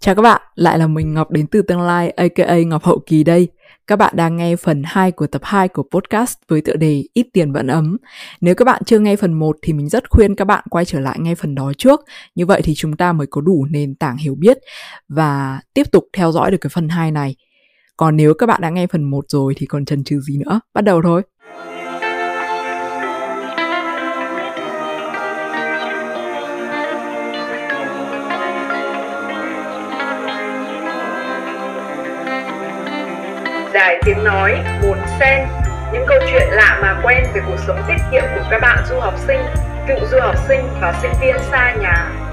Chào các bạn, lại là mình Ngọc đến từ tương lai aka Ngọc Hậu Kỳ đây. Các bạn đang nghe phần 2 của tập 2 của podcast với tựa đề Ít tiền vẫn ấm. Nếu các bạn chưa nghe phần 1 thì mình rất khuyên các bạn quay trở lại nghe phần đó trước. Như vậy thì chúng ta mới có đủ nền tảng hiểu biết và tiếp tục theo dõi được cái phần 2 này. Còn nếu các bạn đã nghe phần 1 rồi thì còn chần chừ gì nữa. Bắt đầu thôi. Đài tiếng nói, buồn sen Những câu chuyện lạ mà quen về cuộc sống tiết kiệm của các bạn du học sinh, cựu du học sinh và sinh viên xa nhà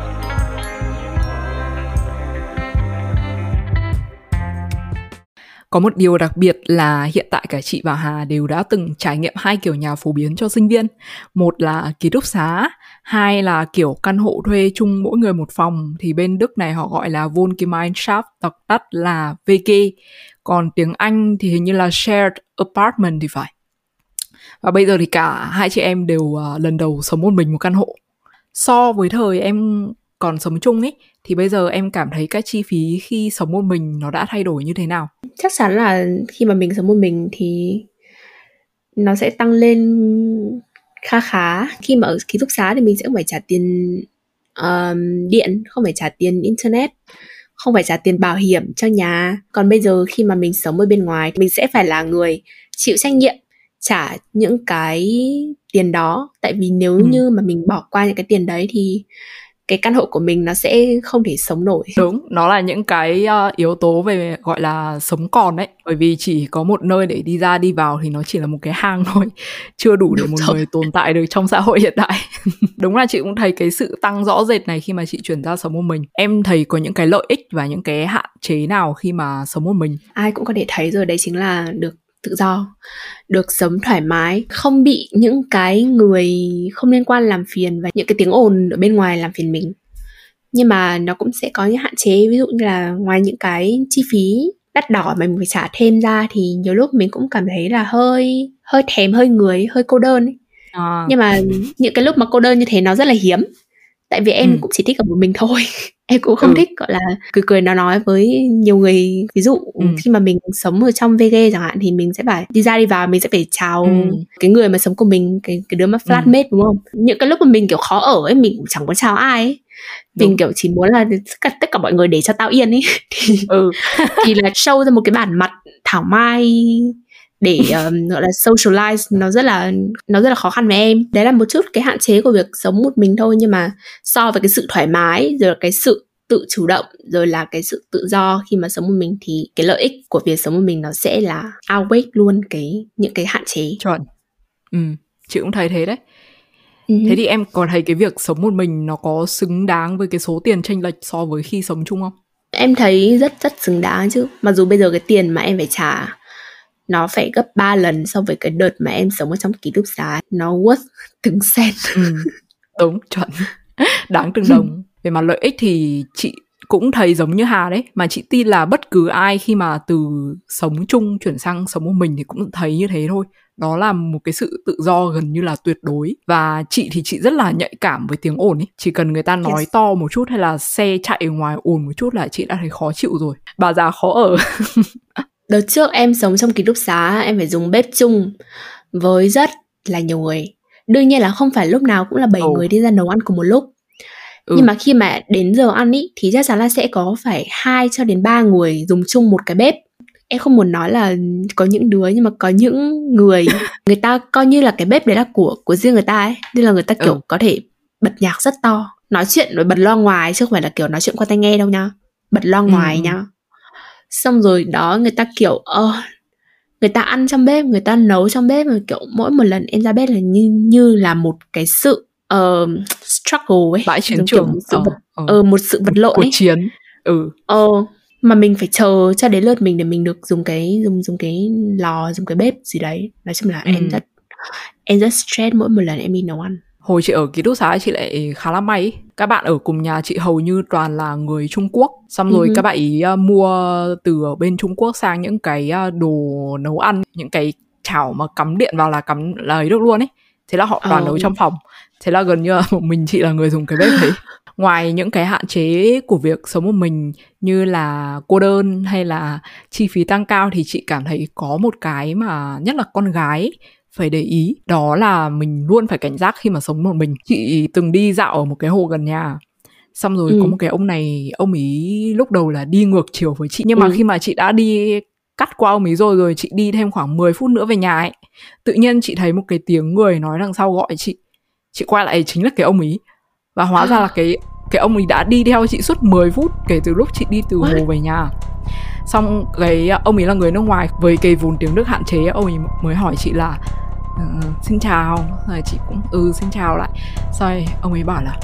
Có một điều đặc biệt là hiện tại cả chị và Hà đều đã từng trải nghiệm hai kiểu nhà phổ biến cho sinh viên. Một là ký túc xá, hai là kiểu căn hộ thuê chung mỗi người một phòng thì bên Đức này họ gọi là Wohngemeinschaft, tặc tắt là VG. Còn tiếng Anh thì hình như là shared apartment thì phải. Và bây giờ thì cả hai chị em đều uh, lần đầu sống một mình một căn hộ. So với thời em còn sống chung ấy thì bây giờ em cảm thấy các chi phí khi sống một mình nó đã thay đổi như thế nào? Chắc chắn là khi mà mình sống một mình thì nó sẽ tăng lên kha khá khi mà ở ký túc xá thì mình sẽ không phải trả tiền um, điện không phải trả tiền internet không phải trả tiền bảo hiểm cho nhà còn bây giờ khi mà mình sống ở bên ngoài mình sẽ phải là người chịu trách nhiệm trả những cái tiền đó tại vì nếu ừ. như mà mình bỏ qua những cái tiền đấy thì cái căn hộ của mình nó sẽ không thể sống nổi. Đúng nó là những cái uh, yếu tố về gọi là sống còn đấy bởi vì chỉ có một nơi để đi ra đi vào thì nó chỉ là một cái hang thôi. Chưa đủ để một người tồn tại được trong xã hội hiện đại. Đúng là chị cũng thấy cái sự tăng rõ rệt này khi mà chị chuyển ra sống một mình. Em thấy có những cái lợi ích và những cái hạn chế nào khi mà sống một mình? Ai cũng có thể thấy rồi đấy chính là được tự do được sống thoải mái không bị những cái người không liên quan làm phiền và những cái tiếng ồn ở bên ngoài làm phiền mình nhưng mà nó cũng sẽ có những hạn chế ví dụ như là ngoài những cái chi phí đắt đỏ mà mình phải trả thêm ra thì nhiều lúc mình cũng cảm thấy là hơi hơi thèm hơi người hơi cô đơn ấy. À. nhưng mà những cái lúc mà cô đơn như thế nó rất là hiếm tại vì em ừ. cũng chỉ thích ở một mình thôi em cũng không ừ. thích gọi là cười cười nói nói với nhiều người ví dụ ừ. khi mà mình sống ở trong VG chẳng hạn thì mình sẽ phải đi ra đi vào mình sẽ phải chào ừ. cái người mà sống cùng mình cái cái đứa mà ừ. flatmate ừ. đúng không những cái lúc mà mình kiểu khó ở ấy mình cũng chẳng có chào ai ấy mình đúng. kiểu chỉ muốn là tất cả, tất cả mọi người để cho tao yên ấy thì ừ. thì là show ra một cái bản mặt thảo mai để um, gọi là socialize nó rất là nó rất là khó khăn với em. Đấy là một chút cái hạn chế của việc sống một mình thôi nhưng mà so với cái sự thoải mái rồi cái sự tự chủ động rồi là cái sự tự do khi mà sống một mình thì cái lợi ích của việc sống một mình nó sẽ là outweigh luôn cái những cái hạn chế. Chuẩn. Ừ chị cũng thấy thế đấy. Ừ. thế thì em còn thấy cái việc sống một mình nó có xứng đáng với cái số tiền tranh lệch so với khi sống chung không? Em thấy rất rất xứng đáng chứ. Mặc dù bây giờ cái tiền mà em phải trả nó phải gấp 3 lần so với cái đợt mà em sống ở trong ký túc xá. Nó worth từng cent. Ừ, đúng chuẩn. Đáng từng đồng. Về mặt lợi ích thì chị cũng thấy giống như Hà đấy mà chị tin là bất cứ ai khi mà từ sống chung chuyển sang sống một mình thì cũng thấy như thế thôi. Đó là một cái sự tự do gần như là tuyệt đối. Và chị thì chị rất là nhạy cảm với tiếng ồn ấy. Chỉ cần người ta nói yes. to một chút hay là xe chạy ngoài ồn một chút là chị đã thấy khó chịu rồi. Bà già khó ở Đợt trước em sống trong ký túc xá, em phải dùng bếp chung với rất là nhiều người. Đương nhiên là không phải lúc nào cũng là 7 oh. người đi ra nấu ăn cùng một lúc. Ừ. Nhưng mà khi mà đến giờ ăn ý thì chắc chắn là sẽ có phải 2 cho đến 3 người dùng chung một cái bếp. Em không muốn nói là có những đứa nhưng mà có những người người ta coi như là cái bếp đấy là của của riêng người ta ấy. Nên là người ta kiểu ừ. có thể bật nhạc rất to, nói chuyện rồi bật loa ngoài chứ không phải là kiểu nói chuyện qua tai nghe đâu nha. Bật loa ngoài ừ. nha xong rồi đó người ta kiểu ờ người ta ăn trong bếp người ta nấu trong bếp mà kiểu mỗi một lần em ra bếp là như như là một cái sự uh, struggle ấy bãi chiến trường sự ờ, vật, ờ. ờ. một sự vật lộn cuộc ấy. chiến ừ ờ mà mình phải chờ cho đến lượt mình để mình được dùng cái dùng dùng cái lò dùng cái bếp gì đấy nói chung là ừ. em rất em rất stress mỗi một lần em đi nấu ăn hồi chị ở ký túc xá chị lại khá là may. Các bạn ở cùng nhà chị hầu như toàn là người Trung Quốc. Xong rồi uh-huh. các bạn ý uh, mua từ ở bên Trung Quốc sang những cái uh, đồ nấu ăn những cái chảo mà cắm điện vào là cắm là ấy được luôn ấy. Thế là họ toàn uh. nấu trong phòng. Thế là gần như là một mình chị là người dùng cái bếp đấy. Ngoài những cái hạn chế của việc sống một mình như là cô đơn hay là chi phí tăng cao thì chị cảm thấy có một cái mà nhất là con gái phải để ý đó là mình luôn phải cảnh giác khi mà sống một mình chị từng đi dạo ở một cái hồ gần nhà xong rồi ừ. có một cái ông này ông ý lúc đầu là đi ngược chiều với chị nhưng mà ừ. khi mà chị đã đi cắt qua ông ý rồi rồi chị đi thêm khoảng 10 phút nữa về nhà ấy tự nhiên chị thấy một cái tiếng người nói đằng sau gọi chị chị quay lại chính là cái ông ý và hóa ra là cái cái ông ấy đã đi theo chị suốt 10 phút kể từ lúc chị đi từ What? hồ về nhà xong cái ờ, ông ấy là người nước ngoài với cái vốn tiếng đức hạn chế ông ấy mới hỏi chị là uh, xin chào. Rồi chị cũng ừ xin chào lại. Rồi ông ấy bảo là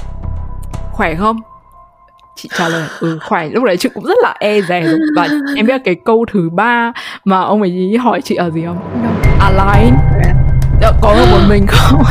khỏe không? Chị trả lời ừ khỏe. Lúc đấy chị cũng rất là e dè rồi và em biết cái câu thứ ba mà ông ấy hỏi chị là gì không? Align. Dạ, có một mình không?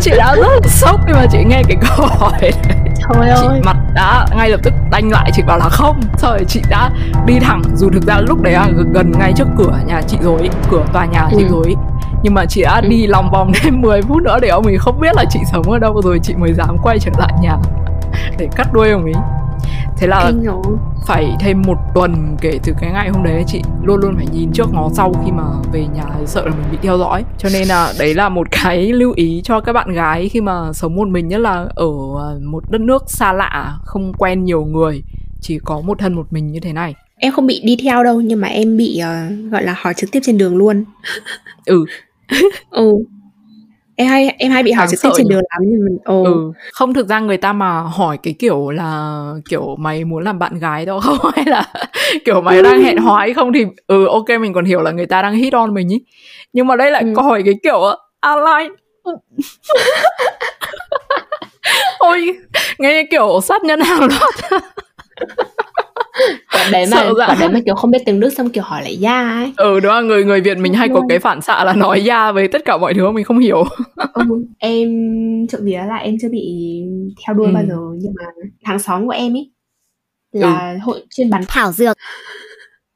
Chị đã rất là sốc khi mà chị nghe cái câu hỏi đấy Trời chị ơi. mặt đã ngay lập tức đanh lại chị bảo là không Xong rồi chị đã đi thẳng dù thực ra lúc đấy là gần ngay trước cửa nhà chị rồi cửa tòa nhà chị ừ. rồi nhưng mà chị đã ừ. đi lòng vòng thêm 10 phút nữa để ông ấy không biết là chị sống ở đâu rồi chị mới dám quay trở lại nhà để cắt đuôi ông ấy thế là phải thêm một tuần kể từ cái ngày hôm đấy chị. Luôn luôn phải nhìn trước ngó sau khi mà về nhà sợ là mình bị theo dõi. Cho nên là đấy là một cái lưu ý cho các bạn gái khi mà sống một mình nhất là ở à, một đất nước xa lạ không quen nhiều người. Chỉ có một thân một mình như thế này. Em không bị đi theo đâu nhưng mà em bị uh, gọi là hỏi trực tiếp trên đường luôn. Ừ. Ừ em hay em hay bị hỏi trực tiếp trên đường lắm nhưng mình ồ. Ừ. không thực ra người ta mà hỏi cái kiểu là kiểu mày muốn làm bạn gái đâu không? Hay là kiểu mày đang hẹn hò hay không thì ừ ok mình còn hiểu là người ta đang hit on mình ý. Nhưng mà đây lại ừ. hỏi cái kiểu align ôi nghe kiểu sát nhân hàng loạt quả đấy mà quả đấy mà kiểu không biết tiếng đức xong kiểu hỏi lại ya ấy. Ừ đúng là người người việt mình hay có cái phản xạ là nói ya với tất cả mọi thứ mình không hiểu. Ừ, em trộm vía là em chưa bị theo đuôi ừ. bao giờ nhưng mà hàng xóm của em ấy là ừ. hội chuyên bán thảo dược.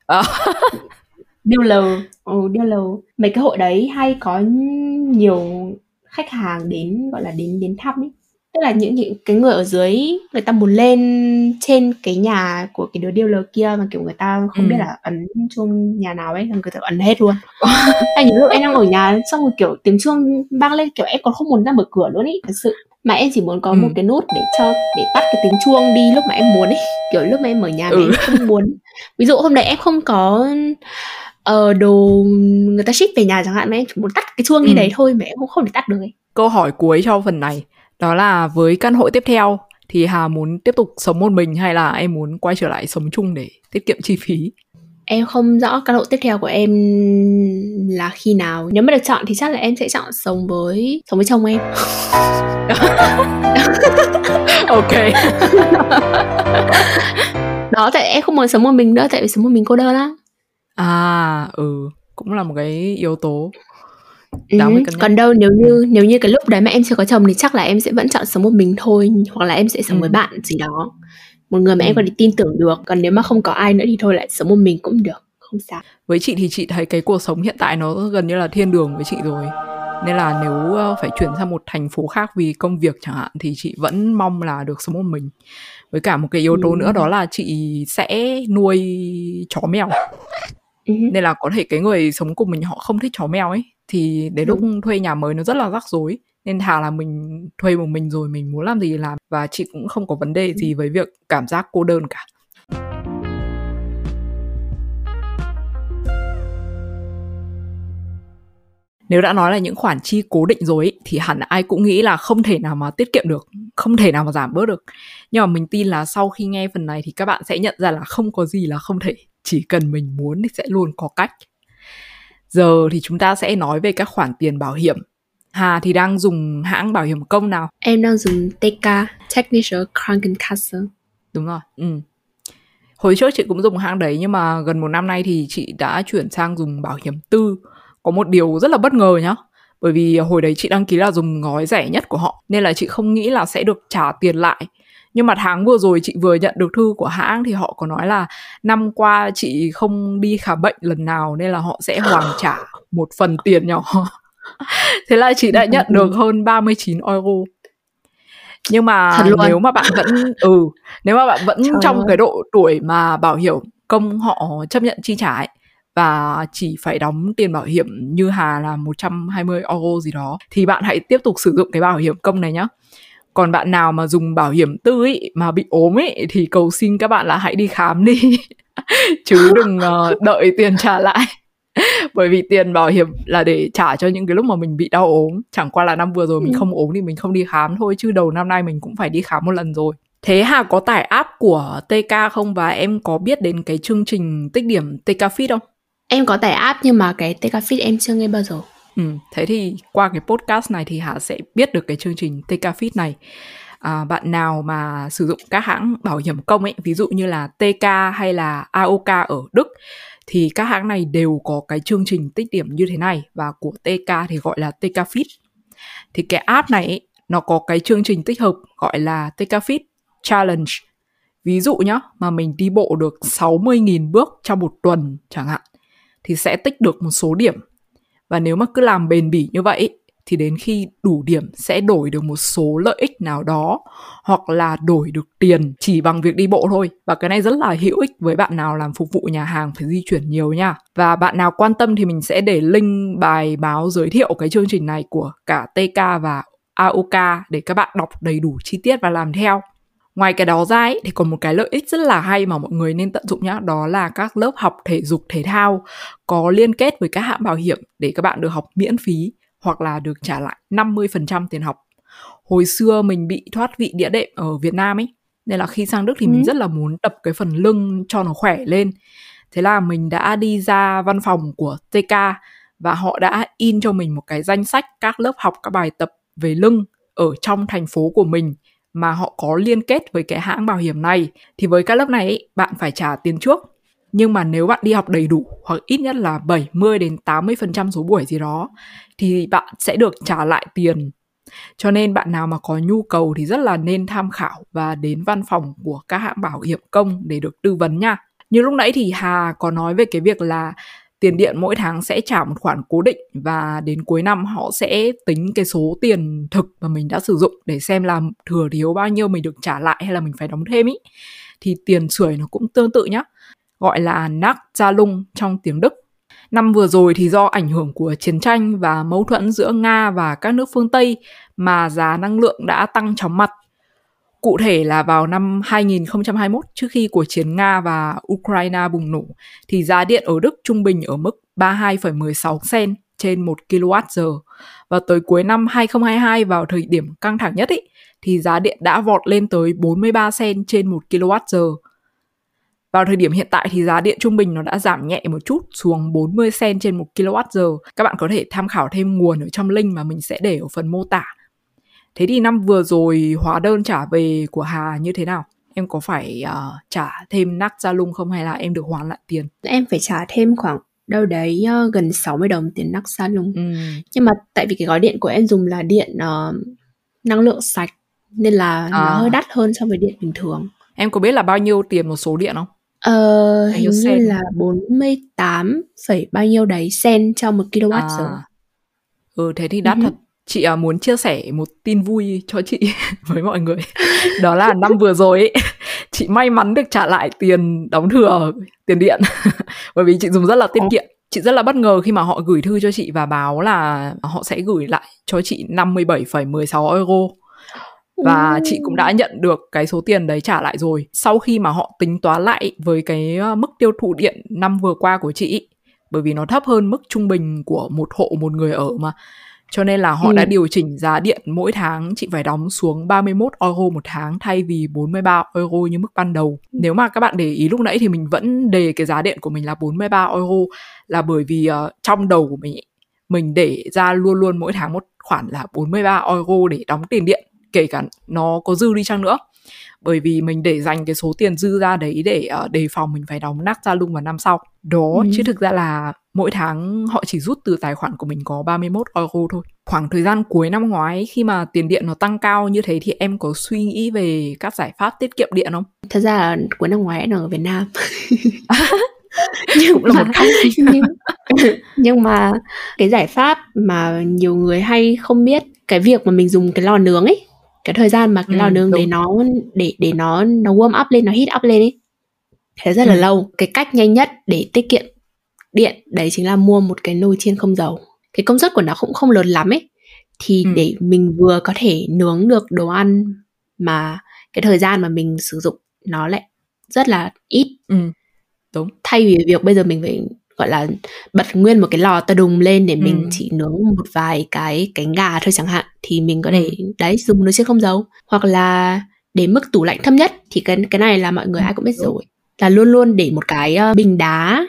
À. dealer ừ, dealer mấy cái hội đấy hay có nhiều khách hàng đến gọi là đến đến thăm ấy tức là những những cái người ở dưới người ta muốn lên trên cái nhà của cái đứa dealer kia mà kiểu người ta không ừ. biết là ấn chuông nhà nào ấy người ta ấn hết luôn hay những lúc em đang ở nhà xong rồi kiểu tiếng chuông vang lên kiểu em còn không muốn ra mở cửa luôn ý thật sự mà em chỉ muốn có ừ. một cái nút để cho để tắt cái tiếng chuông đi lúc mà em muốn ấy kiểu lúc mà em ở nhà này ừ. em không muốn ví dụ hôm nay em không có ờ đồ người ta ship về nhà chẳng hạn mà em chỉ muốn tắt cái chuông ừ. đi đấy thôi mà em cũng không thể tắt được ấy câu hỏi cuối cho phần này đó là với căn hộ tiếp theo thì Hà muốn tiếp tục sống một mình hay là em muốn quay trở lại sống chung để tiết kiệm chi phí? Em không rõ căn hộ tiếp theo của em là khi nào. Nếu mà được chọn thì chắc là em sẽ chọn sống với sống với chồng em. ok. Đó tại em không muốn sống một mình nữa tại vì sống một mình cô đơn lắm. À ừ, cũng là một cái yếu tố Ừ, còn đâu nếu như nếu như cái lúc đấy mà em chưa có chồng thì chắc là em sẽ vẫn chọn sống một mình thôi hoặc là em sẽ sống ừ. với bạn gì đó một người mà ừ. em có thể tin tưởng được còn nếu mà không có ai nữa thì thôi lại sống một mình cũng được không sao với chị thì chị thấy cái cuộc sống hiện tại nó gần như là thiên đường với chị rồi nên là nếu ờ, phải chuyển sang một thành phố khác vì công việc chẳng hạn thì chị vẫn mong là được sống một mình với cả một cái yếu tố ừ. nữa đó là chị sẽ nuôi chó mèo ừ. nên là có thể cái người sống cùng mình họ không thích chó mèo ấy thì đến lúc thuê nhà mới nó rất là rắc rối nên thà là mình thuê một mình rồi mình muốn làm gì làm. Và chị cũng không có vấn đề gì với việc cảm giác cô đơn cả nếu đã nói là những khoản chi cố định rồi ấy, thì hẳn ai cũng nghĩ là không thể nào mà tiết kiệm được không thể nào mà giảm bớt được nhưng mà mình tin là sau khi nghe phần này thì các bạn sẽ nhận ra là không có gì là không thể chỉ cần mình muốn thì sẽ luôn có cách Giờ thì chúng ta sẽ nói về các khoản tiền bảo hiểm. Hà thì đang dùng hãng bảo hiểm công nào? Em đang dùng TK, Technische Krankenkasse. Đúng rồi, ừ. Hồi trước chị cũng dùng hãng đấy nhưng mà gần một năm nay thì chị đã chuyển sang dùng bảo hiểm tư. Có một điều rất là bất ngờ nhá. Bởi vì hồi đấy chị đăng ký là dùng gói rẻ nhất của họ Nên là chị không nghĩ là sẽ được trả tiền lại nhưng mà tháng vừa rồi chị vừa nhận được thư của hãng thì họ có nói là năm qua chị không đi khám bệnh lần nào nên là họ sẽ hoàn trả một phần tiền nhỏ thế là chị đã nhận được hơn 39 euro nhưng mà nếu mà bạn vẫn ừ nếu mà bạn vẫn Trời trong ơi. cái độ tuổi mà bảo hiểm công họ chấp nhận chi trả ấy, và chỉ phải đóng tiền bảo hiểm như Hà là 120 euro gì đó thì bạn hãy tiếp tục sử dụng cái bảo hiểm công này nhá. Còn bạn nào mà dùng bảo hiểm tư ấy mà bị ốm ấy thì cầu xin các bạn là hãy đi khám đi chứ đừng uh, đợi tiền trả lại. Bởi vì tiền bảo hiểm là để trả cho những cái lúc mà mình bị đau ốm Chẳng qua là năm vừa rồi mình ừ. không ốm thì mình không đi khám thôi Chứ đầu năm nay mình cũng phải đi khám một lần rồi Thế Hà có tải app của TK không và em có biết đến cái chương trình tích điểm TK Fit không? Em có tải app nhưng mà cái TK Fit em chưa nghe bao giờ. Ừ, thế thì qua cái podcast này thì Hà sẽ biết được cái chương trình TK Fit này. À, bạn nào mà sử dụng các hãng bảo hiểm công ấy, ví dụ như là TK hay là AOK ở Đức thì các hãng này đều có cái chương trình tích điểm như thế này và của TK thì gọi là TK Fit. Thì cái app này ấy, nó có cái chương trình tích hợp gọi là TK Fit Challenge. Ví dụ nhá, mà mình đi bộ được 60.000 bước trong một tuần chẳng hạn thì sẽ tích được một số điểm. Và nếu mà cứ làm bền bỉ như vậy, thì đến khi đủ điểm sẽ đổi được một số lợi ích nào đó, hoặc là đổi được tiền chỉ bằng việc đi bộ thôi. Và cái này rất là hữu ích với bạn nào làm phục vụ nhà hàng phải di chuyển nhiều nha. Và bạn nào quan tâm thì mình sẽ để link bài báo giới thiệu cái chương trình này của cả TK và AOK để các bạn đọc đầy đủ chi tiết và làm theo. Ngoài cái đó ra ấy, thì còn một cái lợi ích rất là hay mà mọi người nên tận dụng nhá, đó là các lớp học thể dục thể thao có liên kết với các hãng bảo hiểm để các bạn được học miễn phí hoặc là được trả lại 50% tiền học. Hồi xưa mình bị thoát vị đĩa đệm ở Việt Nam ấy, nên là khi sang Đức thì ừ. mình rất là muốn tập cái phần lưng cho nó khỏe lên. Thế là mình đã đi ra văn phòng của TK và họ đã in cho mình một cái danh sách các lớp học các bài tập về lưng ở trong thành phố của mình mà họ có liên kết với cái hãng bảo hiểm này thì với các lớp này ấy, bạn phải trả tiền trước. Nhưng mà nếu bạn đi học đầy đủ hoặc ít nhất là 70 đến 80% số buổi gì đó thì bạn sẽ được trả lại tiền. Cho nên bạn nào mà có nhu cầu thì rất là nên tham khảo và đến văn phòng của các hãng bảo hiểm công để được tư vấn nha. Như lúc nãy thì Hà có nói về cái việc là tiền điện mỗi tháng sẽ trả một khoản cố định và đến cuối năm họ sẽ tính cái số tiền thực mà mình đã sử dụng để xem là thừa thiếu bao nhiêu mình được trả lại hay là mình phải đóng thêm ý. Thì tiền sưởi nó cũng tương tự nhá, gọi là nắc gia lung trong tiếng Đức. Năm vừa rồi thì do ảnh hưởng của chiến tranh và mâu thuẫn giữa Nga và các nước phương Tây mà giá năng lượng đã tăng chóng mặt. Cụ thể là vào năm 2021 trước khi cuộc chiến Nga và Ukraine bùng nổ thì giá điện ở Đức trung bình ở mức 32,16 cent trên 1 kWh. Và tới cuối năm 2022 vào thời điểm căng thẳng nhất ý, thì giá điện đã vọt lên tới 43 cent trên 1 kWh. Vào thời điểm hiện tại thì giá điện trung bình nó đã giảm nhẹ một chút xuống 40 cent trên 1 kWh. Các bạn có thể tham khảo thêm nguồn ở trong link mà mình sẽ để ở phần mô tả Thế thì năm vừa rồi hóa đơn trả về của Hà như thế nào? Em có phải uh, trả thêm nắc ra lung không hay là em được hoàn lại tiền? Em phải trả thêm khoảng đâu đấy uh, gần 60 đồng tiền nắc xa lung. Ừ. Nhưng mà tại vì cái gói điện của em dùng là điện uh, năng lượng sạch nên là à. nó hơi đắt hơn so với điện bình thường. Em có biết là bao nhiêu tiền một số điện không? Ờ, hình như sen? là 48 phẩy bao nhiêu đấy sen cho một kWh. À. Ừ thế thì đắt uh-huh. thật chị uh, muốn chia sẻ một tin vui cho chị với mọi người. Đó là năm vừa rồi ấy, chị may mắn được trả lại tiền đóng thừa tiền điện. Bởi vì chị dùng rất là tiết kiệm. Chị rất là bất ngờ khi mà họ gửi thư cho chị và báo là họ sẽ gửi lại cho chị 57,16 euro. Và chị cũng đã nhận được cái số tiền đấy trả lại rồi. Sau khi mà họ tính toán lại với cái ờ, mức tiêu thụ điện năm vừa qua của chị bởi vì nó thấp hơn mức trung bình của một hộ một người ở mà cho nên là họ ừ. đã điều chỉnh giá điện mỗi tháng chị phải đóng xuống 31 euro một tháng thay vì 43 euro như mức ban đầu. Nếu mà các bạn để ý lúc nãy thì mình vẫn đề cái giá điện của mình là 43 euro là bởi vì uh, trong đầu của mình mình để ra luôn luôn mỗi tháng một khoản là 43 euro để đóng tiền điện kể cả nó có dư đi chăng nữa bởi vì mình để dành cái số tiền dư ra đấy để uh, đề phòng mình phải đóng nắc ra lung vào năm sau. Đó ừ. chứ thực ra là mỗi tháng họ chỉ rút từ tài khoản của mình có 31 euro thôi. Khoảng thời gian cuối năm ngoái khi mà tiền điện nó tăng cao như thế thì em có suy nghĩ về các giải pháp tiết kiệm điện không? Thật ra là cuối năm ngoái em ở Việt Nam. Nhưng mà, nhưng, nhưng mà cái giải pháp mà nhiều người hay không biết cái việc mà mình dùng cái lò nướng ấy cái thời gian mà cái Ừ, lò nướng đúng. để nó để để nó nó warm up lên nó heat up lên ấy thế rất là Ừ. lâu cái cách nhanh nhất để tiết kiệm điện đấy chính là mua một cái nồi chiên không dầu cái công suất của nó cũng không lớn lắm ấy thì Ừ. để mình vừa có thể nướng được đồ ăn mà cái thời gian mà mình sử dụng nó lại rất là ít Ừ. Đúng. thay vì việc bây giờ mình phải gọi là bật nguyên một cái lò to đùng lên để mình Ừ. chỉ nướng một vài cái cánh gà thôi chẳng hạn thì mình có thể Ừ. đấy dùng nồi chiên không dầu hoặc là để mức tủ lạnh thấp nhất thì cái cái này là mọi người Ừ, ai cũng biết rồi là luôn luôn để một cái ờ, bình đá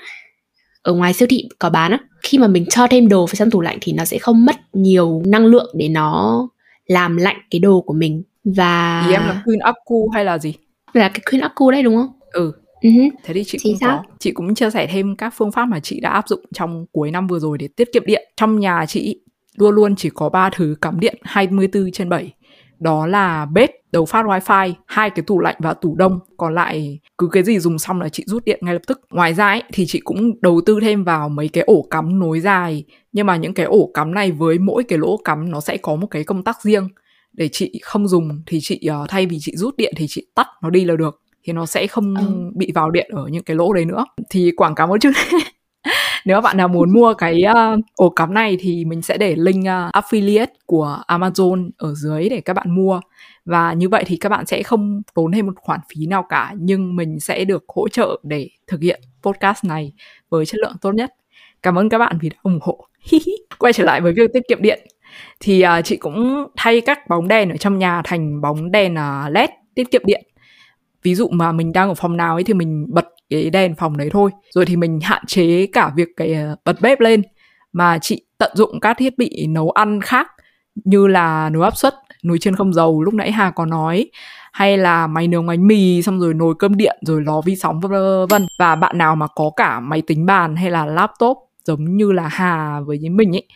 ở ngoài siêu thị có bán á khi mà mình cho thêm đồ vào trong tủ lạnh thì nó sẽ không mất nhiều năng lượng để nó làm lạnh cái đồ của mình và Ý em là Queen Akku hay là gì? là cái Queen Akku đấy đúng không? Ừ, Ừ thế thì chị Chính cũng xác. có. Chị cũng chia sẻ thêm các phương pháp mà chị đã áp dụng trong cuối năm vừa rồi để tiết kiệm điện. Trong nhà chị luôn luôn chỉ có 3 thứ cắm điện 24 trên 7. Đó là bếp, đầu phát wifi, hai cái tủ lạnh và tủ đông. Còn lại cứ cái gì dùng xong là chị rút điện ngay lập tức. Ngoài ra ấy, thì chị cũng đầu tư thêm vào mấy cái ổ cắm nối dài. Nhưng mà những cái ổ cắm này với mỗi cái lỗ cắm nó sẽ có một cái công tắc riêng. Để chị không dùng thì chị ờ, thay vì chị rút điện thì chị tắt nó đi là được thì nó sẽ không Ừ. bị vào điện ở những cái lỗ đấy nữa. Thì quảng cáo một chút. Nếu bạn nào muốn mua cái uh, ổ cắm này thì mình sẽ để link uh, affiliate của Amazon ở dưới để các bạn mua. Và như vậy thì các bạn sẽ không tốn thêm một khoản phí nào cả nhưng mình sẽ được hỗ trợ để thực hiện podcast này với chất lượng tốt nhất. Cảm ơn các bạn vì đã ủng hộ. Quay trở lại với việc tiết kiệm điện. Thì uh, chị cũng thay các bóng đèn ở trong nhà thành bóng đèn uh, led tiết kiệm điện ví dụ mà mình đang ở phòng nào ấy thì mình bật cái đèn phòng đấy thôi. Rồi thì mình hạn chế cả việc cái ờ, bật bếp lên. Mà chị tận dụng các thiết bị nấu ăn khác như là nồi áp suất nồi chiên không dầu lúc nãy Hà có nói hay là máy nướng bánh mì xong rồi nồi cơm điện rồi lò vi sóng vân vân. Và bạn nào mà có cả máy tính bàn hay là laptop giống như là Hà với những mình ấy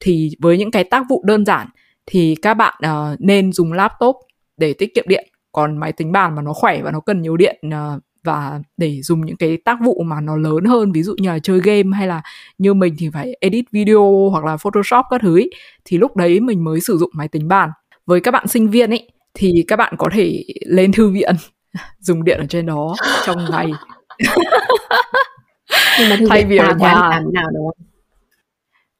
thì với những cái tác vụ đơn giản thì các bạn uh, nên dùng laptop để tiết kiệm điện còn máy tính bàn mà nó khỏe và nó cần nhiều điện ờ, và để dùng những cái tác vụ mà nó lớn hơn ví dụ như là chơi game hay là như mình thì phải edit video hoặc là photoshop các thứ ấy, thì lúc đấy mình mới sử dụng máy tính bàn với các bạn sinh viên ấy thì các bạn có thể lên thư viện dùng điện ở trên đó trong ngày nhưng mà thư Thay vì ở nhà. nào đúng không?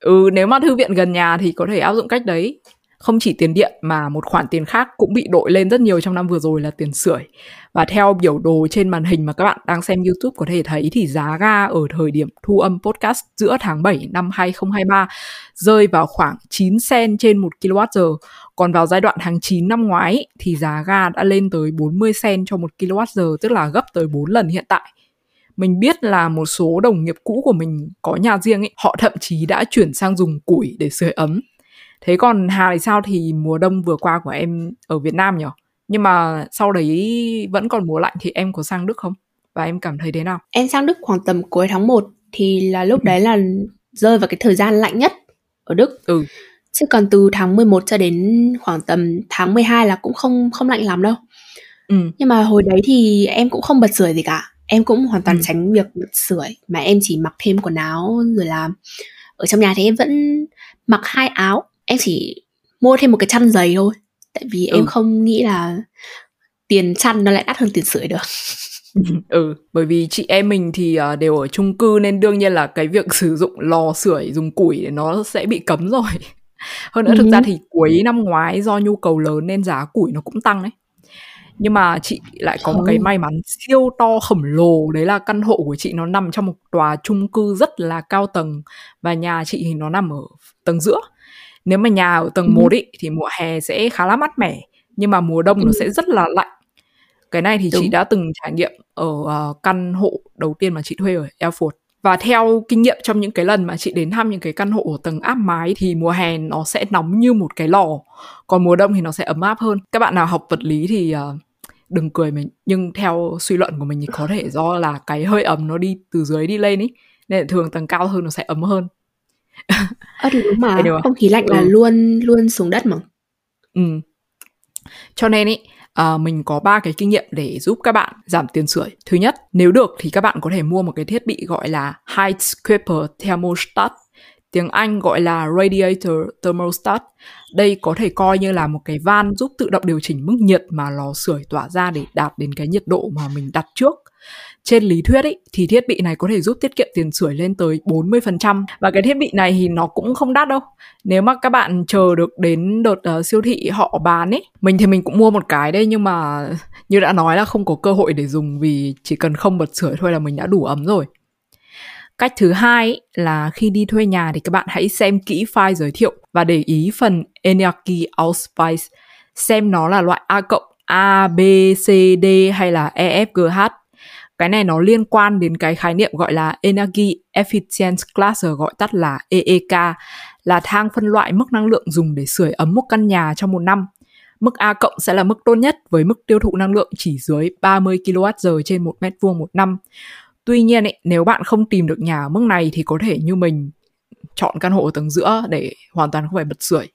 ừ nếu mà thư viện gần nhà thì có thể áp dụng cách đấy không chỉ tiền điện mà một khoản tiền khác cũng bị đội lên rất nhiều trong năm vừa rồi là tiền sưởi và theo biểu đồ trên màn hình mà các bạn đang xem YouTube có thể thấy thì giá ga ở thời điểm thu âm podcast giữa tháng 7 năm 2023 rơi vào khoảng 9 sen trên 1 kWh. Còn vào giai đoạn tháng 9 năm ngoái thì giá ga đã lên tới 40 sen cho 1 kWh, tức là gấp tới 4 lần hiện tại. Mình biết là một số đồng nghiệp cũ của mình có nhà riêng ấy, họ thậm chí đã chuyển sang dùng củi để sưởi ấm. Thế còn Hà thì sao thì mùa đông vừa qua của em ở Việt Nam nhỉ? Nhưng mà sau đấy vẫn còn mùa lạnh thì em có sang Đức không? Và em cảm thấy thế nào? Em sang Đức khoảng tầm cuối tháng 1 thì là lúc đấy là rơi vào cái thời gian lạnh nhất ở Đức. Ừ. Chứ còn từ tháng 11 cho đến khoảng tầm tháng 12 là cũng không không lạnh lắm đâu. Ừ. Nhưng mà hồi đấy thì em cũng không bật sưởi gì cả. Em cũng hoàn toàn Ừ. tránh việc bật sưởi mà em chỉ mặc thêm quần áo rồi là ở trong nhà thì em vẫn mặc hai áo. Em chỉ mua thêm một cái chăn dày thôi. Tại vì Ừ. em không nghĩ là tiền chăn nó lại đắt hơn tiền sưởi được. ừ bởi vì chị em mình thì ờ, đều ở chung cư nên đương nhiên là cái việc sử dụng lò sưởi dùng củi nó sẽ bị cấm rồi hơn nữa thực Ừ. ra thì cuối năm ngoái do nhu cầu lớn nên giá củi nó cũng tăng đấy nhưng mà chị lại có một cái may mắn siêu to khổng lồ đấy là căn hộ của chị nó nằm trong một tòa chung cư rất là cao tầng và nhà chị thì nó nằm ở tầng giữa nếu mà nhà ở tầng Ừ. 1 ý, thì mùa hè sẽ khá là mát mẻ nhưng mà mùa đông nó Ừ. sẽ rất là lạnh cái này thì chị Đúng. đã từng trải nghiệm ở ờ, căn hộ đầu tiên mà chị thuê ở Erfurt và theo kinh nghiệm trong những cái lần mà chị đến thăm những cái căn hộ ở tầng áp mái thì mùa hè nó sẽ nóng như một cái lò còn mùa đông thì nó sẽ ấm áp hơn các bạn nào học vật lý thì ờ, đừng cười mình nhưng theo suy luận của mình thì có thể do là cái hơi ấm nó đi từ dưới đi lên ý nên là thường tầng cao hơn nó sẽ ấm hơn Thì đúng mà à? không khí lạnh là Ừ. luôn luôn xuống đất mà. Ừ. Cho nên ý, à, mình có ba cái kinh nghiệm để giúp các bạn giảm tiền sưởi. Thứ nhất, nếu được thì các bạn có thể mua một cái thiết bị gọi là Heizkörper Thermostat tiếng Anh gọi là radiator thermostat. Đây có thể coi như là một cái van giúp tự động điều chỉnh mức nhiệt mà lò sưởi tỏa ra để đạt đến cái nhiệt độ mà mình đặt trước. Trên lý thuyết ấy, thì thiết bị này có thể giúp tiết kiệm tiền sưởi lên tới 40% và cái thiết bị này thì nó cũng không đắt đâu. Nếu mà các bạn chờ được đến đợt uh, siêu thị họ bán ấy, mình thì mình cũng mua một cái đây nhưng mà như đã nói là không có cơ hội để dùng vì chỉ cần không bật sưởi thôi là mình đã đủ ấm rồi. Cách thứ hai là khi đi thuê nhà thì các bạn hãy xem kỹ file giới thiệu và để ý phần Energy Ausweis xem nó là loại A cộng, A, B, C, D hay là E, F, G, H. Cái này nó liên quan đến cái khái niệm gọi là Energy Efficiency Class gọi tắt là EEK là thang phân loại mức năng lượng dùng để sưởi ấm một căn nhà trong một năm. Mức A cộng sẽ là mức tốt nhất với mức tiêu thụ năng lượng chỉ dưới 30 kWh trên 1 mét vuông một năm. Tuy nhiên ấy, nếu bạn không tìm được nhà ở mức này thì có thể như mình chọn căn hộ ở tầng giữa để hoàn toàn không phải bật sưởi.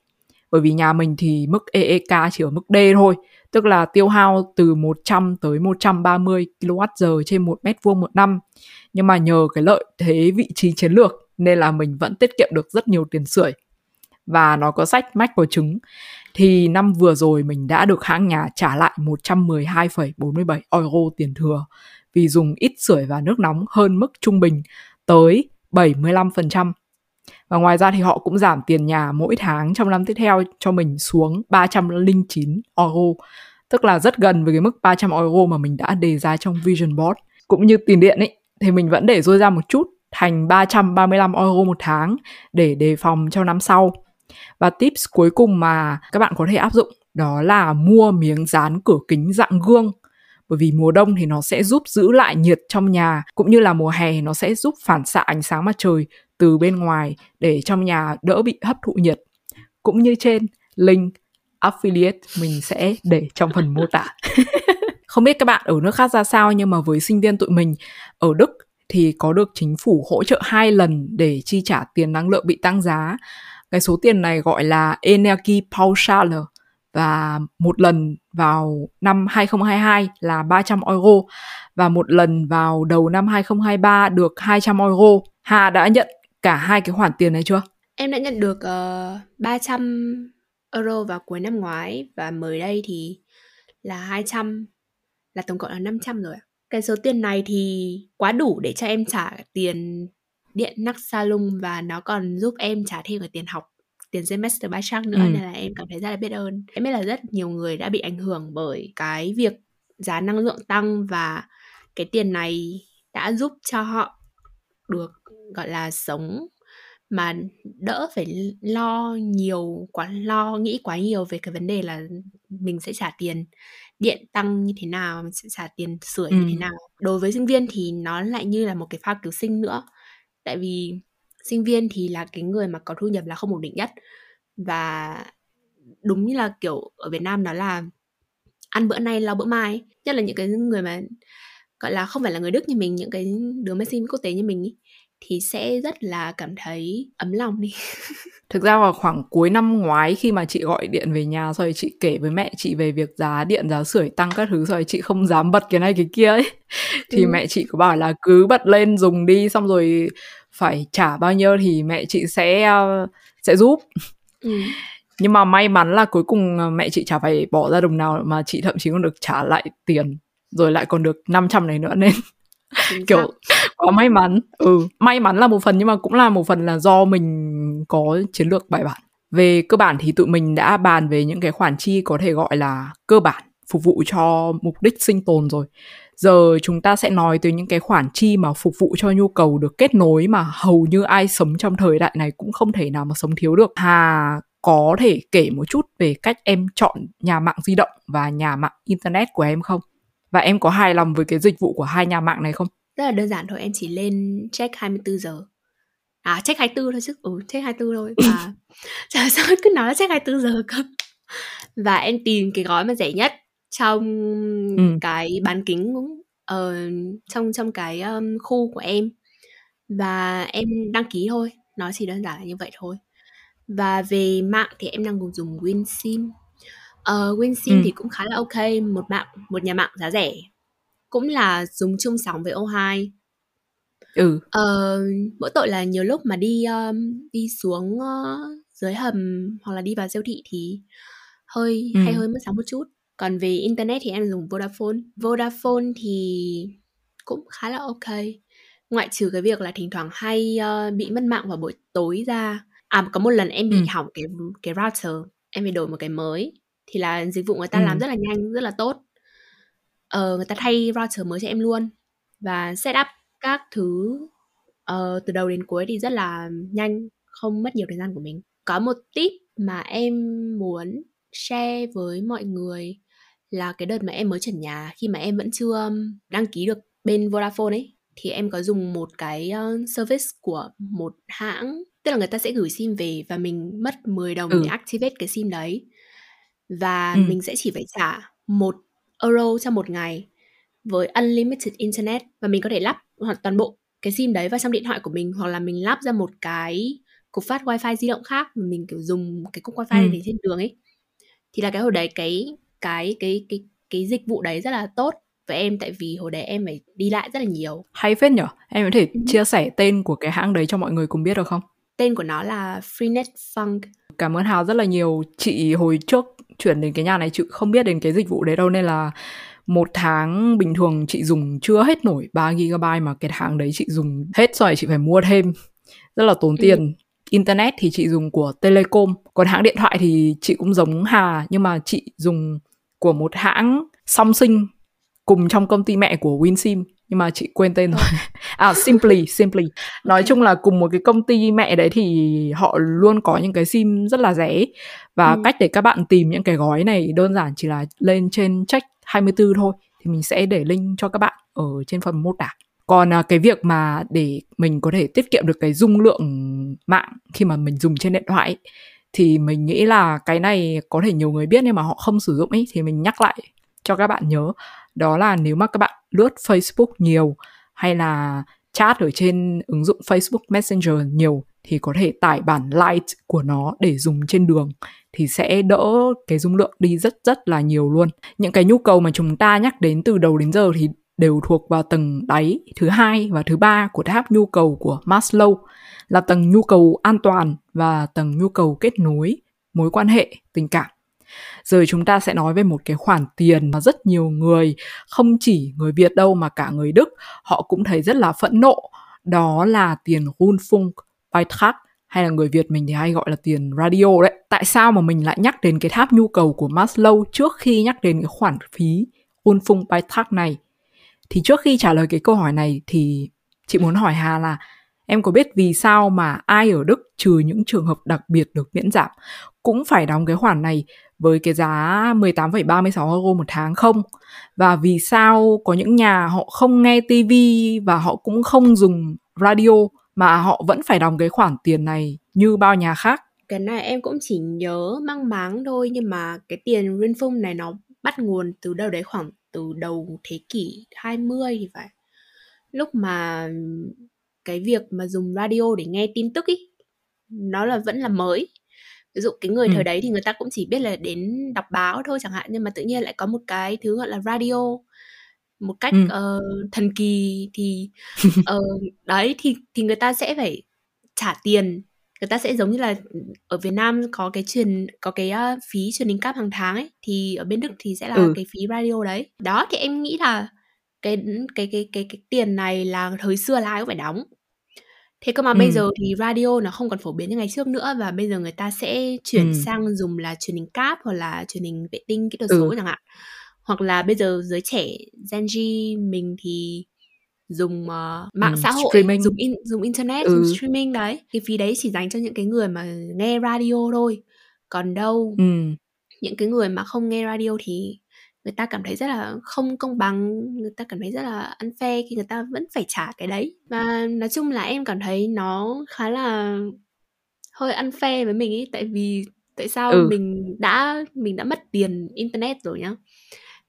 Bởi vì nhà mình thì mức EEK chỉ ở mức D thôi, tức là tiêu hao từ 100 tới 130 kWh trên 1 mét vuông một năm. Nhưng mà nhờ cái lợi thế vị trí chiến lược nên là mình vẫn tiết kiệm được rất nhiều tiền sưởi. Và nó có sách mách của trứng thì năm vừa rồi mình đã được hãng nhà trả lại 112,47 euro tiền thừa vì dùng ít sưởi và nước nóng hơn mức trung bình tới 75%. Và ngoài ra thì họ cũng giảm tiền nhà mỗi tháng trong năm tiếp theo cho mình xuống 309 euro, tức là rất gần với cái mức 300 euro mà mình đã đề ra trong Vision Board. Cũng như tiền điện ấy, thì mình vẫn để rơi ra một chút thành 335 euro một tháng để đề phòng cho năm sau. Và tips cuối cùng mà các bạn có thể áp dụng đó là mua miếng dán cửa kính dạng gương bởi vì mùa đông thì nó sẽ giúp giữ lại nhiệt trong nhà cũng như là mùa hè nó sẽ giúp phản xạ ánh sáng mặt trời từ bên ngoài để trong nhà đỡ bị hấp thụ nhiệt. Cũng như trên link affiliate mình sẽ để trong phần mô tả. Không biết các bạn ở nước khác ra sao nhưng mà với sinh viên tụi mình ở Đức thì có được chính phủ hỗ trợ hai lần để chi trả tiền năng lượng bị tăng giá. Cái số tiền này gọi là Energie Pauschale và một lần vào năm 2022 là 300 euro và một lần vào đầu năm 2023 được 200 euro. Hà đã nhận cả hai cái khoản tiền này chưa? Em đã nhận được uh, ờ, 300 euro vào cuối năm ngoái và mới đây thì là 200 là tổng cộng là 500 rồi. Cái số tiền này thì quá đủ để cho em trả tiền điện nắc salon và nó còn giúp em trả thêm cái tiền học tiền semester by trang nữa ừ. nên là em cảm thấy rất là biết ơn em biết là rất nhiều người đã bị ảnh hưởng bởi cái việc giá năng lượng tăng và cái tiền này đã giúp cho họ được gọi là sống mà đỡ phải lo nhiều quá lo nghĩ quá nhiều về cái vấn đề là mình sẽ trả tiền điện tăng như thế nào mình sẽ trả tiền sửa ừ. như thế nào. Đối với sinh viên thì nó lại như là một cái phao cứu sinh nữa. Tại vì sinh viên thì là cái người mà có thu nhập là không ổn định nhất và đúng như là kiểu ở Việt Nam nó là ăn bữa nay lo bữa mai nhất là những cái người mà gọi là không phải là người Đức như mình những cái đứa mới sinh quốc tế như mình ý, thì sẽ rất là cảm thấy ấm lòng đi thực ra vào khoảng cuối năm ngoái khi mà chị gọi điện về nhà rồi chị kể với mẹ chị về việc giá điện giá sưởi tăng các thứ rồi chị không dám bật cái này cái kia ấy thì ừ. mẹ chị có bảo là cứ bật lên dùng đi xong rồi phải trả bao nhiêu thì mẹ chị sẽ uh, sẽ giúp ừ. nhưng mà may mắn là cuối cùng ờ, mẹ chị chả phải bỏ ra đồng nào mà chị thậm chí còn được trả lại tiền rồi lại còn được 500 này nữa nên kiểu có may mắn. Ừ. May mắn là một phần nhưng mà cũng là một phần là do mình có chiến lược bài bản. Về cơ bản thì tụi mình đã bàn về những cái khoản chi có thể gọi là cơ bản phục vụ cho mục đích sinh tồn rồi. Giờ chúng ta sẽ nói tới những cái khoản chi mà phục vụ cho nhu cầu được kết nối mà hầu như ai sống trong thời đại này cũng không thể nào mà sống thiếu được. Hà có thể kể một chút về cách em chọn nhà mạng di động và nhà mạng internet của em không và em có hài lòng với cái dịch vụ của hai nhà mạng này không? Rất là đơn giản thôi em chỉ lên check 24 giờ. À check 24 thôi chứ. Ừ check 24 thôi. Và sao cứ nói là check 24 giờ cơ? Và em tìm cái gói mà rẻ nhất trong ừ. cái bán kính ở uh, trong trong cái um, khu của em. Và em đăng ký thôi. Nó chỉ đơn giản là như vậy thôi. Và về mạng thì em đang dùng WinSim uh, WinSim ừ. thì cũng khá là ok một mạng một nhà mạng giá rẻ cũng là dùng chung sóng với O2 ừ Ờ, mỗi tội là nhiều lúc mà đi um, đi xuống uh, dưới hầm hoặc là đi vào siêu thị thì hơi Ừ. hay hơi mất sóng một chút. Còn về internet thì em dùng Vodafone. Vodafone thì cũng khá là ok. Ngoại trừ cái việc là thỉnh thoảng hay uh, bị mất mạng vào buổi tối ra. À có một lần em bị Ừ. hỏng cái cái router, em phải đổi một cái mới. Thì là dịch vụ người ta Ừ. làm rất là nhanh, rất là tốt. Ờ, người ta thay router mới cho em luôn và setup các thứ ờ, từ đầu đến cuối thì rất là nhanh, không mất nhiều thời gian của mình. Có một tip mà em muốn share với mọi người là cái đợt mà em mới chuyển nhà khi mà em vẫn chưa đăng ký được bên Vodafone ấy thì em có dùng một cái uh, service của một hãng tức là người ta sẽ gửi sim về và mình mất 10 đồng Ừ. để activate cái sim đấy và Ừ. mình sẽ chỉ phải trả một euro cho một ngày với unlimited internet và mình có thể lắp hoặc toàn bộ cái sim đấy vào trong điện thoại của mình hoặc là mình lắp ra một cái cục phát wifi di động khác mà mình kiểu dùng cái cục wifi Ừ. để trên đường ấy thì là cái hồi đấy cái cái cái cái cái dịch vụ đấy rất là tốt với em tại vì hồi đấy em phải đi lại rất là nhiều hay phết nhở em có thể Ừ. chia sẻ tên của cái hãng đấy cho mọi người cùng biết được không tên của nó là Freenet Funk cảm ơn Hào rất là nhiều chị hồi trước chuyển đến cái nhà này chị không biết đến cái dịch vụ đấy đâu nên là một tháng bình thường chị dùng chưa hết nổi 3 GB mà cái tháng đấy chị dùng hết rồi chị phải mua thêm. Rất là tốn Ừ. tiền. Internet thì chị dùng của Telecom còn hãng điện thoại thì chị cũng giống Hà nhưng mà chị dùng của một hãng song sinh cùng trong công ty mẹ của Winsim nhưng mà chị quên tên rồi. À Simply Simply. Nói chung là cùng một cái công ty mẹ đấy thì họ luôn có những cái sim rất là rẻ. Và Ừ. cách để các bạn tìm những cái gói này đơn giản chỉ là lên trên check 24 thôi thì mình sẽ để link cho các bạn ở trên phần mô tả. Còn à, cái việc mà để mình có thể tiết kiệm được cái dung lượng mạng khi mà mình dùng trên điện thoại ấy, thì mình nghĩ là cái này có thể nhiều người biết nhưng mà họ không sử dụng ấy thì mình nhắc lại cho các bạn nhớ đó là nếu mà các bạn lướt Facebook nhiều hay là chat ở trên ứng dụng Facebook Messenger nhiều thì có thể tải bản light của nó để dùng trên đường thì sẽ đỡ cái dung lượng đi rất rất là nhiều luôn. Những cái nhu cầu mà chúng ta nhắc đến từ đầu đến giờ thì đều thuộc vào tầng đáy thứ hai và thứ ba của tháp nhu cầu của Maslow là tầng nhu cầu an toàn và tầng nhu cầu kết nối, mối quan hệ, tình cảm. Rồi chúng ta sẽ nói về một cái khoản tiền mà rất nhiều người, không chỉ người Việt đâu mà cả người Đức, họ cũng thấy rất là phẫn nộ. Đó là tiền Rundfunk Beitrag hay là người Việt mình thì hay gọi là tiền radio đấy. Tại sao mà mình lại nhắc đến cái tháp nhu cầu của Maslow trước khi nhắc đến cái khoản phí Rundfunk Beitrag này? Thì trước khi trả lời cái câu hỏi này thì chị muốn hỏi Hà là em có biết vì sao mà ai ở Đức trừ những trường hợp đặc biệt được miễn giảm cũng phải đóng cái khoản này với cái giá 18,36 euro một tháng không? Và vì sao có những nhà họ không nghe TV và họ cũng không dùng radio mà họ vẫn phải đóng cái khoản tiền này như bao nhà khác? cái này em cũng chỉ nhớ mang máng thôi nhưng mà cái tiền Rinfung này nó bắt nguồn từ đâu đấy khoảng từ đầu thế kỷ 20 thì phải lúc mà cái việc mà dùng radio để nghe tin tức ý nó là vẫn là mới ví dụ cái người Ừ. thời đấy thì người ta cũng chỉ biết là đến đọc báo thôi chẳng hạn nhưng mà tự nhiên lại có một cái thứ gọi là radio một cách Ừ. ờ, thần kỳ thì ờ, đấy thì thì người ta sẽ phải trả tiền người ta sẽ giống như là ở Việt Nam có cái truyền có cái uh, phí truyền hình cáp hàng tháng ấy thì ở bên Đức thì sẽ là Ừ. cái phí radio đấy đó thì em nghĩ là cái cái cái cái cái tiền này là thời xưa là ai cũng phải đóng thế cơ mà bây Ừ. giờ thì radio nó không còn phổ biến như ngày trước nữa và bây giờ người ta sẽ chuyển Ừ. sang dùng là truyền hình cáp hoặc là truyền hình vệ tinh kỹ thuật Ừ. số chẳng hạn hoặc là bây giờ giới trẻ Gen Z mình thì dùng uh, mạng Ừ, xã hội streaming. dùng in, dùng internet Ừ. dùng streaming đấy cái phí đấy chỉ dành cho những cái người mà nghe radio thôi còn đâu Ừ. những cái người mà không nghe radio thì người ta cảm thấy rất là không công bằng người ta cảm thấy rất là unfair khi người ta vẫn phải trả cái đấy và nói chung là em cảm thấy nó khá là hơi unfair với mình ấy tại vì tại sao Ừ. mình đã mình đã mất tiền internet rồi nhá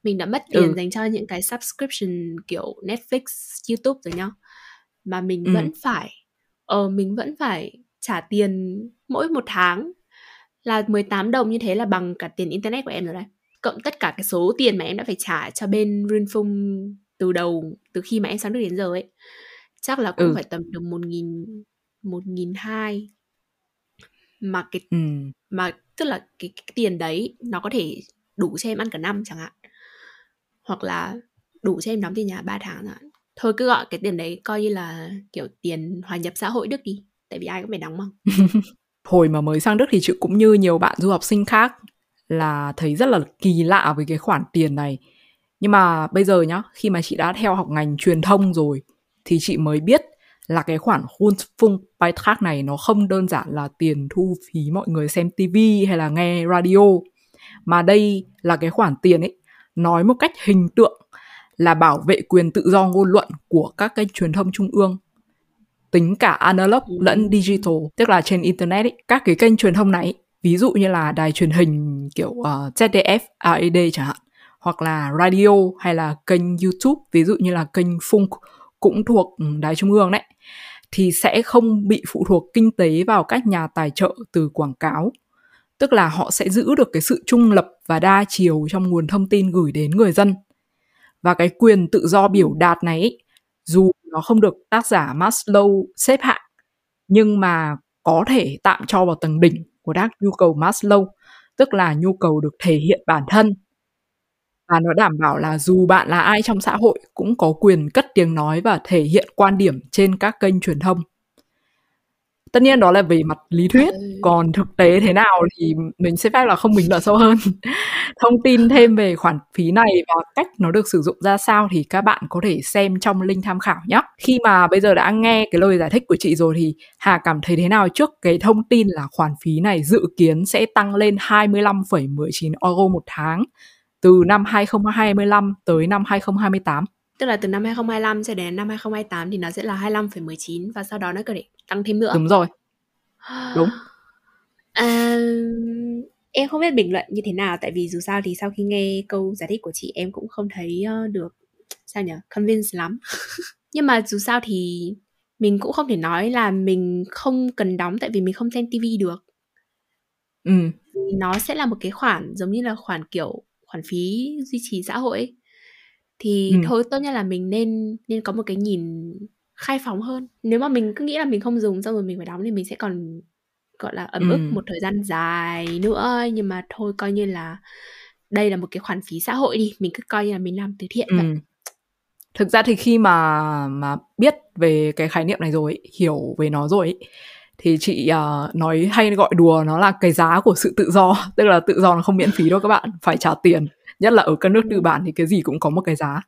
mình đã mất tiền Ừ. dành cho những cái subscription kiểu Netflix, YouTube rồi nhá mà mình Ừ. vẫn phải ờ mình vẫn phải trả tiền mỗi một tháng là 18 đồng như thế là bằng cả tiền internet của em rồi đấy cộng tất cả cái số tiền mà em đã phải trả cho bên Renfung từ đầu từ khi mà em sang Đức đến giờ ấy chắc là cũng Ừ. phải tầm được một nghìn một nghìn hai mà cái Ừ. mà tức là cái, cái tiền đấy nó có thể đủ cho em ăn cả năm chẳng hạn hoặc là đủ cho em đóng tiền nhà 3 tháng chẳng hạn thôi cứ gọi cái tiền đấy coi như là kiểu tiền hòa nhập xã hội Đức đi tại vì ai cũng phải đóng mà Hồi mà mới sang Đức thì chị cũng như nhiều bạn du học sinh khác là thấy rất là kỳ lạ với cái khoản tiền này. Nhưng mà bây giờ nhá, khi mà chị đã theo học ngành truyền thông rồi thì chị mới biết là cái khoản Rundfunkbeitrag này nó không đơn giản là tiền thu phí mọi người xem TV hay là nghe radio mà đây là cái khoản tiền ấy nói một cách hình tượng là bảo vệ quyền tự do ngôn luận của các kênh truyền thông trung ương tính cả analog lẫn digital tức là trên internet ấy, các cái kênh truyền thông này ví dụ như là đài truyền hình kiểu ờ, uh, ZDF, AED chẳng hạn hoặc là radio hay là kênh YouTube ví dụ như là kênh Funk cũng thuộc đài trung ương đấy thì sẽ không bị phụ thuộc kinh tế vào các nhà tài trợ từ quảng cáo. Tức là họ sẽ giữ được cái sự trung lập và đa chiều trong nguồn thông tin gửi đến người dân. Và cái quyền tự do biểu đạt này ấy, dù nó không được tác giả Maslow xếp hạng nhưng mà có thể tạm cho vào tầng đỉnh của các nhu cầu Maslow, tức là nhu cầu được thể hiện bản thân. Và nó đảm bảo là dù bạn là ai trong xã hội cũng có quyền cất tiếng nói và thể hiện quan điểm trên các kênh truyền thông tất nhiên đó là về mặt lý thuyết. Ừ. còn thực tế thế nào thì mình sẽ phép là không bình luận sâu hơn. Thông tin thêm về khoản phí này và cách nó được sử dụng ra sao thì các bạn có thể xem trong link tham khảo nhé khi mà bây giờ đã nghe cái lời giải thích của chị rồi thì Hà cảm thấy thế nào trước cái thông tin là khoản phí này dự kiến sẽ tăng lên 25,19 euro một tháng từ năm 2025 tới năm 2028 tức là từ năm 2025 cho đến năm 2028 thì nó sẽ là 25,19 và sau đó nó có thể tăng thêm nữa. Đúng rồi. Đúng. À, em không biết bình luận như thế nào tại vì dù sao thì sau khi nghe câu giải thích của chị em cũng không thấy ờ, được sao nhỉ convince lắm. Nhưng mà dù sao thì mình cũng không thể nói là mình không cần đóng tại vì mình không xem tivi được. Ừ. Nó sẽ là một cái khoản giống như là khoản kiểu khoản phí duy trì xã hội ấy. Thì Ừ. thôi tốt nhất là mình nên nên có một cái nhìn khai phóng hơn nếu mà mình cứ nghĩ là mình không dùng xong rồi mình phải đóng thì mình sẽ còn gọi là ấm ức Ừ. một thời gian dài nữa nhưng mà thôi coi như là đây là một cái khoản phí xã hội đi mình cứ coi như là mình làm từ thiện Ừ. vậy Thực ra thì khi mà mà biết về cái khái niệm này rồi, ấy, hiểu về nó rồi ấy, thì chị ờ, nói hay gọi đùa nó là cái giá của sự tự do, tức là tự do nó không miễn phí đâu các bạn, phải trả tiền. Nhất là ở các nước tư bản thì cái gì cũng có một cái giá.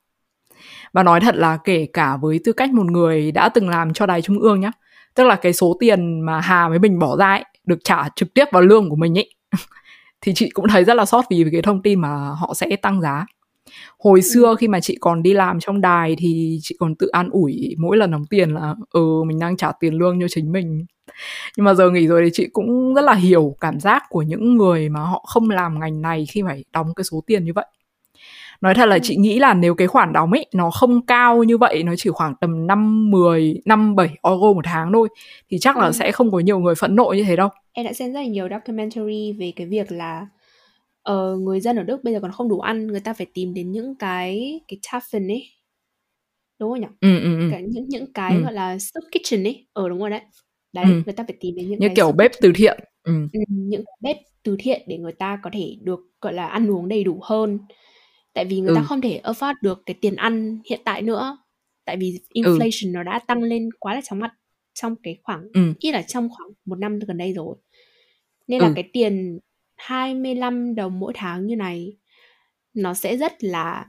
Và nói thật là kể cả với tư cách một người đã từng làm cho đài trung ương nhá, tức là cái số tiền mà Hà với mình bỏ ra ấy, được trả trực tiếp vào lương của mình ấy, thì chị cũng thấy rất là sót vì cái thông tin mà họ sẽ tăng giá hồi xưa khi mà chị còn đi làm trong đài thì chị còn tự an ủi mỗi lần đóng tiền là ừ mình đang trả tiền lương cho chính mình nhưng mà giờ nghỉ rồi thì chị cũng rất là hiểu cảm giác của những người mà họ không làm ngành này khi phải đóng cái số tiền như vậy. Nói thật là chị nghĩ là nếu cái khoản đóng ấy nó không cao như vậy nó chỉ khoảng tầm 5 10 5 7 euro một tháng thôi thì chắc là Ừ. sẽ không có nhiều người phẫn nộ như thế đâu. Em đã xem rất là nhiều documentary về cái việc là ờ, người dân ở Đức bây giờ còn không đủ ăn người ta phải tìm đến những cái cái tafen ấy. Đúng không nhỉ? Ừ ừ ừ. Cái, những những cái Ừ. gọi là soup kitchen ấy. Ờ đúng rồi đấy đấy Ừ. người ta phải tìm đến những như cái kiểu bếp từ thiện ừ ừ, những bếp từ thiện để người ta có thể được gọi là ăn uống đầy đủ hơn tại vì người ta Ừ. không thể afford được cái tiền ăn hiện tại nữa tại vì Ừ. inflation nó đã tăng lên quá là chóng mặt trong cái khoảng ừ ít là trong khoảng một năm gần đây rồi nên là Ừ. cái tiền 25 đồng mỗi tháng như này nó sẽ rất là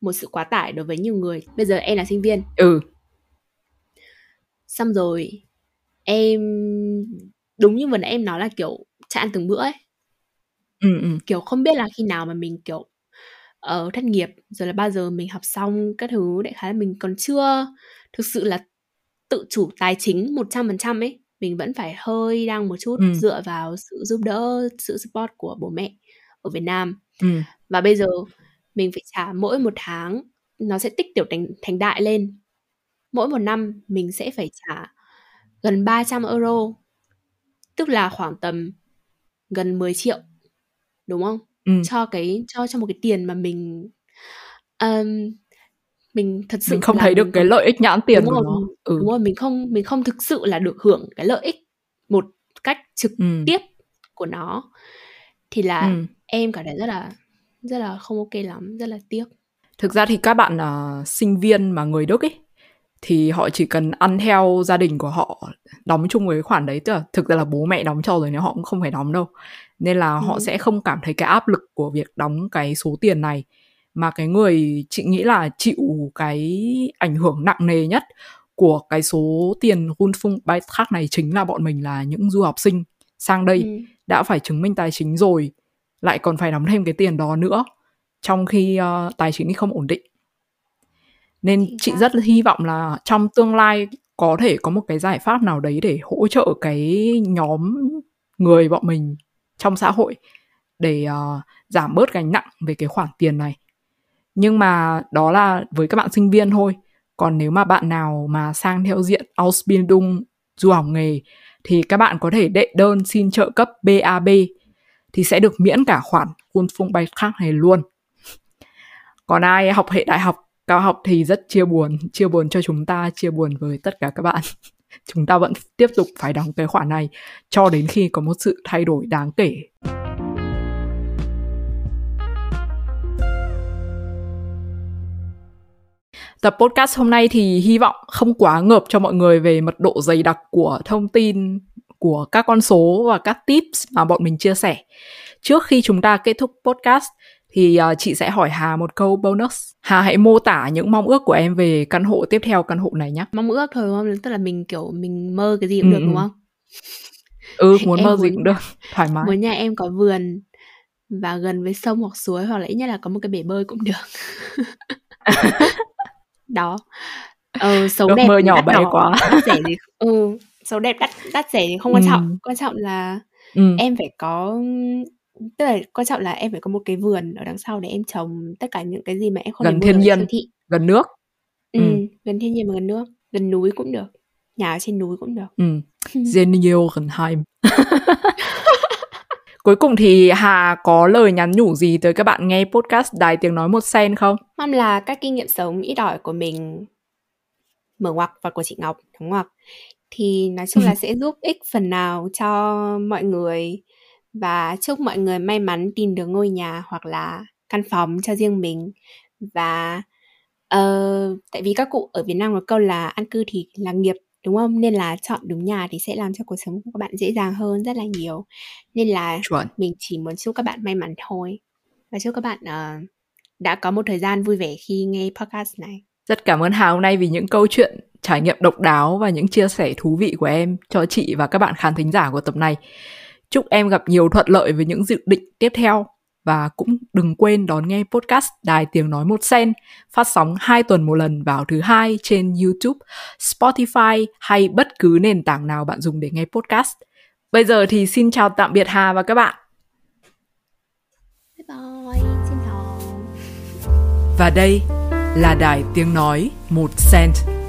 một sự quá tải đối với nhiều người bây giờ em là sinh viên ừ xong rồi em đúng như vừa nãy em nói là kiểu chạy ăn từng bữa ấy. Ừ ừ. Kiểu không biết là khi nào mà mình kiểu ở thất nghiệp rồi là bao giờ mình học xong các thứ đại khái là mình còn chưa thực sự là tự chủ tài chính 100% ấy mình vẫn phải hơi đang một chút Ừ. dựa vào sự giúp đỡ sự support của bố mẹ ở Việt Nam. Ừ. Và bây giờ mình phải trả mỗi một tháng nó sẽ tích tiểu thành thành đại lên. Mỗi một năm mình sẽ phải trả gần 300 euro tức là khoảng tầm gần 10 triệu đúng không? Ừ. Cho cái cho cho một cái tiền mà mình um, mình thật sự mình không thấy được cái lợi ích nhãn tiền đúng của rồi. nó. Ừ. Đúng rồi mình không mình không thực sự là được hưởng cái lợi ích một cách trực ừ. tiếp của nó. Thì là ừ. em cảm thấy rất là rất là không ok lắm rất là tiếc. Thực ra thì các bạn à, sinh viên mà người Đức ấy thì họ chỉ cần ăn theo gia đình của họ đóng chung với khoản đấy. Tức là thực ra là bố mẹ đóng cho rồi nếu họ cũng không phải đóng đâu. Nên là họ Ừ. sẽ không cảm thấy cái áp lực của việc đóng cái số tiền này. Mà cái người chị nghĩ là chịu cái ảnh hưởng nặng nề nhất của cái số tiền Rundfunk Beitrag này chính là bọn mình là những du học sinh sang đây Ừ. đã phải chứng minh tài chính rồi lại còn phải đóng thêm cái tiền đó nữa. Trong khi ờ, tài chính thì không ổn định nên Chính chị xác. rất là hy vọng là trong tương lai có thể có một cái giải pháp nào đấy để hỗ trợ cái nhóm người bọn mình trong xã hội để ờ, giảm bớt gánh nặng về cái khoản tiền này. Nhưng mà đó là với các bạn sinh viên thôi. Còn nếu mà bạn nào mà sang theo diện Ausbildung du học nghề thì các bạn có thể đệ đơn xin trợ cấp BAB thì sẽ được miễn cả khoản Rundfunk Beitrag này luôn. Còn ai học hệ đại học cao học thì rất chia buồn chia buồn cho chúng ta, chia buồn với tất cả các bạn chúng ta vẫn tiếp tục phải đóng cái khoản này cho đến khi có một sự thay đổi đáng kể Tập podcast hôm nay thì hy vọng không quá ngợp cho mọi người về mật độ dày đặc của thông tin, của các con số và các tips mà bọn mình chia sẻ. Trước khi chúng ta kết thúc podcast thì uh, chị sẽ hỏi Hà một câu bonus. Hà hãy mô tả những mong ước của em về căn hộ tiếp theo căn hộ này nhé. mong ước thôi đúng không tức là mình kiểu mình mơ cái gì cũng Ừ, được đúng ừ. không Ừ, muốn Em mơ gì muốn- cũng được, thoải mái. muốn nhà em có vườn và gần với sông hoặc suối hoặc là ít nhất là có một cái bể bơi cũng được đó ờ, sống Ước đẹp mơ nhỏ bé quá. đắt rẻ gì ừ, sống đẹp đắt đắt rẻ thì không quan Ừ. trọng quan trọng là Ừ. em phải có tức là quan trọng là em phải có một cái vườn ở đằng sau để em trồng tất cả những cái gì mà em không Gần thiên nhiên. thị Gần nước. ừ, Ừ. gần thiên nhiên và gần nước gần núi cũng được nhà ở trên núi cũng được Ừ. Seniorenheim. Cuối cùng thì Hà có lời nhắn nhủ gì tới các bạn nghe podcast Đài Tiếng Nói Một Sen không? mong là các kinh nghiệm sống ít ỏi của mình mở ngoặc và của chị Ngọc đóng ngoặc thì nói chung là sẽ giúp ích phần nào cho mọi người và chúc mọi người may mắn tìm được ngôi nhà hoặc là căn phòng cho riêng mình. Và ờ, tại vì các cụ ở Việt Nam có câu là an cư thì là nghiệp đúng không? Nên là chọn đúng nhà thì sẽ làm cho cuộc sống của các bạn dễ dàng hơn rất là nhiều. Nên là Chuẩn. mình chỉ muốn chúc các bạn may mắn thôi. Và chúc các bạn ờ, đã có một thời gian vui vẻ khi nghe podcast này. Rất cảm ơn Hà hôm nay vì những câu chuyện trải nghiệm độc đáo và những chia sẻ thú vị của em cho chị và các bạn khán thính giả của tập này. Chúc em gặp nhiều thuận lợi với những dự định tiếp theo và cũng đừng quên đón nghe podcast Đài Tiếng Nói Một Sen phát sóng 2 tuần một lần vào thứ hai trên YouTube, Spotify hay bất cứ nền tảng nào bạn dùng để nghe podcast. Bây giờ thì xin chào tạm biệt Hà và các bạn. bye bye xin chào Và đây là Đài Tiếng Nói Một Cent.